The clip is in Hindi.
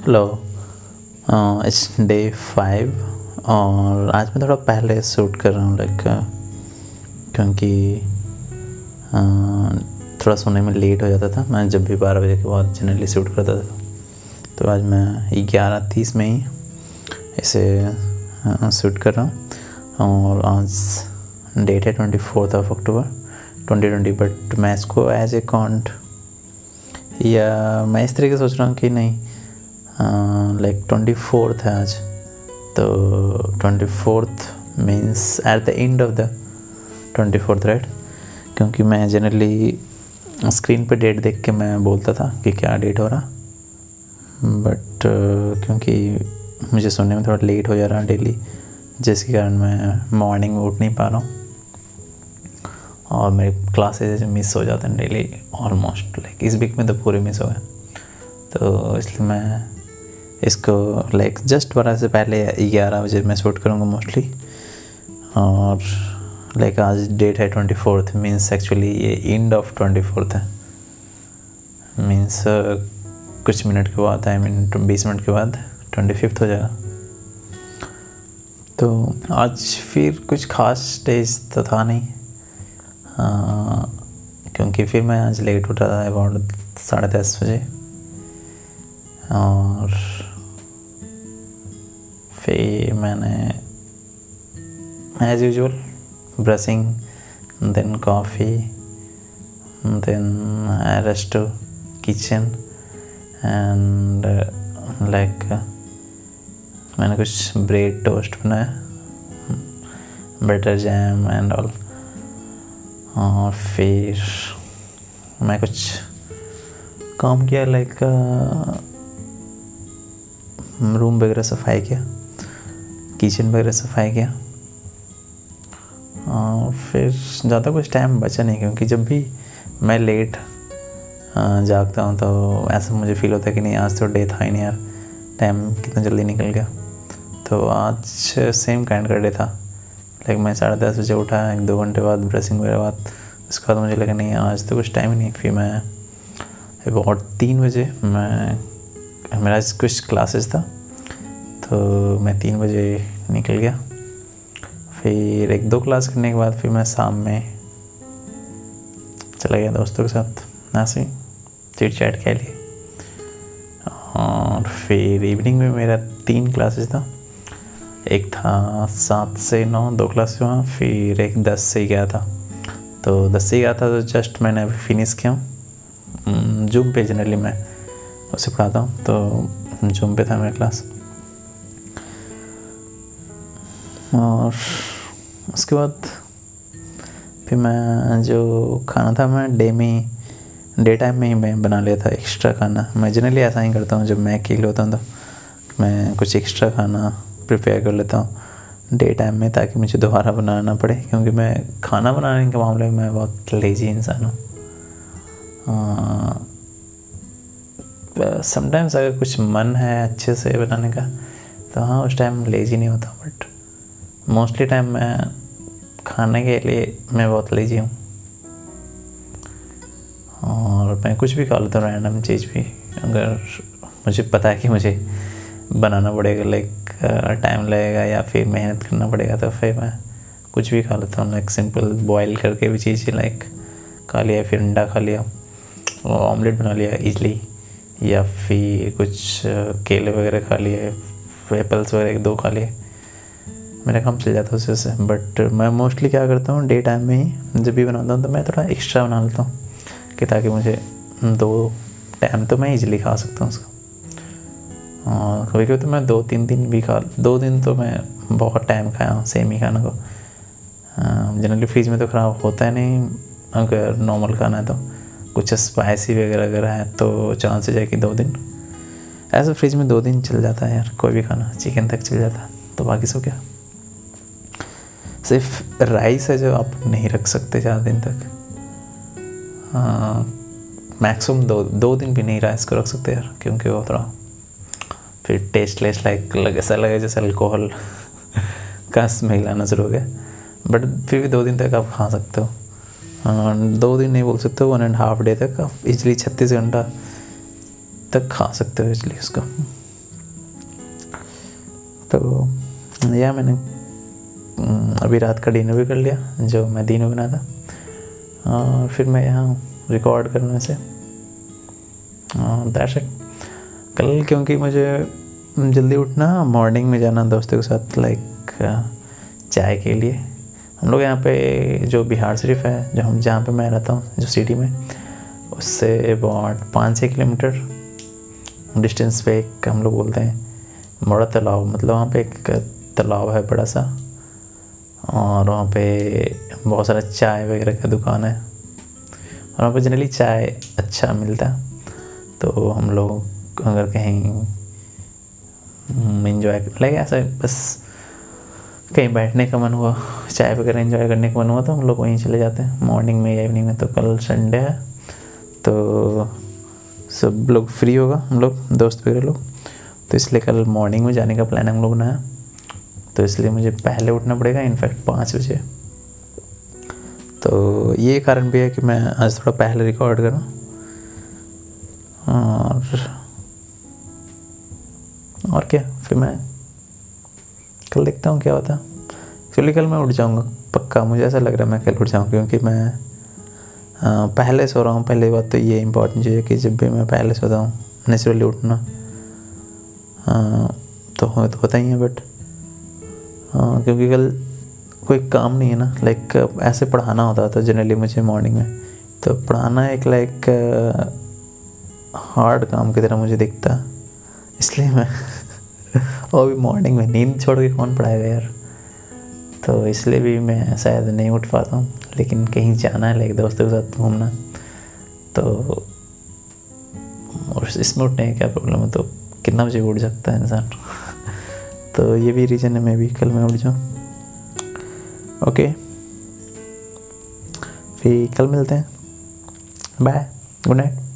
हेलो इट्स डे फाइव और आज मैं थोड़ा पहले शूट कर रहा हूँ लाइक क्योंकि uh, थोड़ा सोने में लेट हो जाता था। मैं जब भी बारह बजे के बाद जनरली शूट करता था। तो आज मैं ग्यारह तीस में ही इसे शूट कर रहा हूँ। और आज डेट है twenty fourth of October twenty twenty but मैं इसको एज ए कॉन्ट या मैं इस तरीके सोच रहा हूँ कि नहीं लाइक ट्वेंटी फोर्थ है आज। तो twenty fourth means at the end of the twenty fourth right क्योंकि मैं जनरली स्क्रीन पे डेट देख के मैं बोलता था कि क्या डेट हो रहा। बट uh, क्योंकि मुझे सुनने में थोड़ा लेट हो जा रहा डेली जिसके कारण मैं मॉर्निंग में उठ नहीं पा रहा हूँ। और मेरे क्लासेज मिस हो जाते हैं डेली ऑलमोस्ट लाइक इस वीक में तो पूरे मिस हो गए। तो इसलिए मैं इसको लाइक जस्ट बारह से पहले ग्यारह बजे मैं शूट करूँगा मोस्टली और लाइक आज डेट है ट्वेंटी फोर्थ मीन्स एक्चुअली ये एंड ऑफ़ ट्वेंटी फोर्थ है मीन्स कुछ मिनट के बाद आई मीन बीस मिनट के बाद ट्वेंटी फिफ्थ हो जाएगा। तो आज फिर कुछ खास डेज़ तो था नहीं। आ, क्योंकि फिर मैं आज लेट उठा था अबाउट साढ़े दस बजे। और फिर मैंने as usual brushing then coffee then rest kitchen and like मैंने कुछ ब्रेड टोस्ट बनाया बटर जैम एंड ऑल और फिर मैं कुछ काम किया लाइक रूम वगैरह सफ़ाई किया। किचन वगैरह सफ़ाई किया। फिर ज़्यादा कुछ टाइम बचा नहीं क्योंकि जब भी मैं लेट जागता हूँ तो ऐसा मुझे फील होता है कि नहीं, आज तो डे था ही नहीं यार। टाइम कितना जल्दी निकल गया। तो आज सेम काइंड का डे था। लाइक मैं साढ़े दस बजे उठा, एक दो घंटे बाद ब्रशिंग वगैरह बाद, उसके बाद मुझे लगा नहीं, आज तो कुछ टाइम ही नहीं। फिर मैं अबाउट तीन बजे मैं, मेरा कुछ क्लासेस था। तो मैं तीन बजे निकल गया। फिर एक दो क्लास करने के बाद फिर मैं शाम में चला गया दोस्तों के साथ ऐसे चिट चैट के लिए। और फिर इवनिंग में मेरा तीन क्लासेस था। एक था सात से नौ, दो क्लास हुआ, फिर एक दस से गया था। तो दस से गया था तो जस्ट मैंने अभी फिनिश किया। जूम पे जनरली मैं उसे पढ़ाता हूँ। तो जूम पे था मेरा क्लास और उसके बाद फिर मैं जो खाना था, मैं डे में डे टाइम में ही मैं बना लिया था एक्स्ट्रा खाना। मैं जनरली ऐसा ही करता हूँ, जब मैं अकेले होता हूँ तो मैं कुछ एक्स्ट्रा खाना प्रिपेयर कर लेता हूँ डे टाइम में, ताकि मुझे दोबारा बनाना पड़े। क्योंकि मैं खाना बनाने के मामले में मैं बहुत लेजी इंसान हूँ। समटाइम्स अगर कुछ मन है अच्छे से बनाने का तो हाँ उस टाइम लेजी नहीं होता बट मोस्टली टाइम मैं खाने के लिए, मैं बहुत लेजी हूँ। और मैं कुछ भी खा लेता हूँ रैंडम चीज़ भी। अगर मुझे पता है कि मुझे बनाना पड़ेगा लाइक टाइम लगेगा या फिर मेहनत करना पड़ेगा तो फिर मैं कुछ भी खा लेता हूँ। लाइक सिंपल बॉयल करके भी चीज़ लाइक खा लिया, फिर अंडा खा लिया ऑमलेट बना लिया इजली या फिर कुछ केले वगैरह खा लिए एप्पल्स वगैरह दो खा लिए। मेरा काम चल जाता है उसी से। बट मैं मोस्टली क्या करता हूँ डे टाइम में ही जब भी बनाता हूँ तो मैं थोड़ा एक्स्ट्रा बना लेता हूँ कि ताकि मुझे दो टाइम तो मैं इजीली खा सकता हूँ उसको। और कभी कभी तो मैं दो तीन दिन भी खा, दो दिन तो मैं बहुत टाइम खाया हूँ सेम ही खाना को। जनरली फ्रिज में तो ख़राब होता है नहीं, अगर नॉर्मल खाना है तो। कुछ स्पाइसी वगैरह अगर है तो चांसेस है कि दो दिन। ऐसे फ्रिज में दो दिन चल जाता है यार, कोई भी खाना चिकन तक चल जाता है तो बाकी सब क्या? सिर्फ़ राइस है जो आप नहीं रख सकते ज़्यादा दिन तक। मैक्सिमम दो दो दिन भी नहीं राइस को रख सकते यार, क्योंकि वो थोड़ा फिर टेस्टलेस लाइक लग, ऐसा लगे जैसे अल्कोहल का स्मेल आना शुरू हो गया। बट फिर भी दो दिन तक आप खा सकते हो। दो दिन नहीं बोल सकते वन एंड हाफ़ डे तक आप इजली छत्तीस घंटा तक खा सकते हो इजली उसको। तो यह मैंने अभी रात का डिनर भी कर लिया, जो मैं दिन में बना था। और फिर मैं यहाँ रिकॉर्ड करने से। दैट्स इट कल क्योंकि मुझे जल्दी उठना मॉर्निंग में जाना दोस्तों के साथ लाइक चाय के लिए। हम लोग यहाँ पे जो बिहार शरीफ है, जो हम जहाँ पे मैं रहता हूँ, जो सिटी में, उससे अबाउट पाँच छः किलोमीटर डिस्टेंस पे एक हम लोग बोलते हैं बड़ा तालाब। मतलब वहाँ पे एक तालाब है बड़ा सा। और वहाँ पे बहुत सारा चाय वगैरह का दुकान है। और वहाँ पे जनरली चाय अच्छा मिलता है। तो हम लोग अगर कहीं इन्जॉय लाइक ऐसा बस कहीं बैठने का मन हुआ, चाय वगैरह इन्जॉय करने का मन हुआ तो हम लोग वहीं चले जाते हैं। मॉर्निंग में या इवनिंग में तो कल संडे है। तो सब लोग फ्री होगा, हम लोग, दोस्त वगैरह लोग। तो इसलिए कल मॉर्निंग में जाने का प्लान हम लोग बनाया। तो इसलिए मुझे पहले उठना पड़ेगा इनफैक्ट पाँच बजे। तो ये कारण भी है कि मैं आज थोड़ा पहले रिकॉर्ड करूँ। और और क्या? फिर मैं कल देखता हूँ क्या होता। है एक्चुअली कल मैं उठ जाऊँगा पक्का। मुझे ऐसा लग रहा है मैं कल उठ जाऊँ क्योंकि मैं पहले सो रहा हूँ। पहली बात तो ये इम्पोर्टेंट चीज़ है कि जब भी मैं पहले सोता हूँ नेचुरली उठना। आ, तो होता ही है बट क्योंकि कल कोई काम नहीं है ना लाइक ऐसे पढ़ाना होता था जनरली मुझे मॉर्निंग में। तो पढ़ाना एक लाइक हार्ड काम की तरह मुझे दिखता, इसलिए मैं और भी मॉर्निंग में नींद छोड़ के कौन पढ़ाएगा यार? तो इसलिए भी मैं शायद नहीं उठ पाता हूँ, लेकिन कहीं जाना है लाइक दोस्तों के साथ घूमना। तो और इसमें उठने की क्या प्रॉब्लम है? तो कितना बजे उठ सकता है इंसान? तो ये भी रीज़न है, मैं भी कल मैं उठ जाऊँ। ओके फिर कल मिलते हैं। Bye good night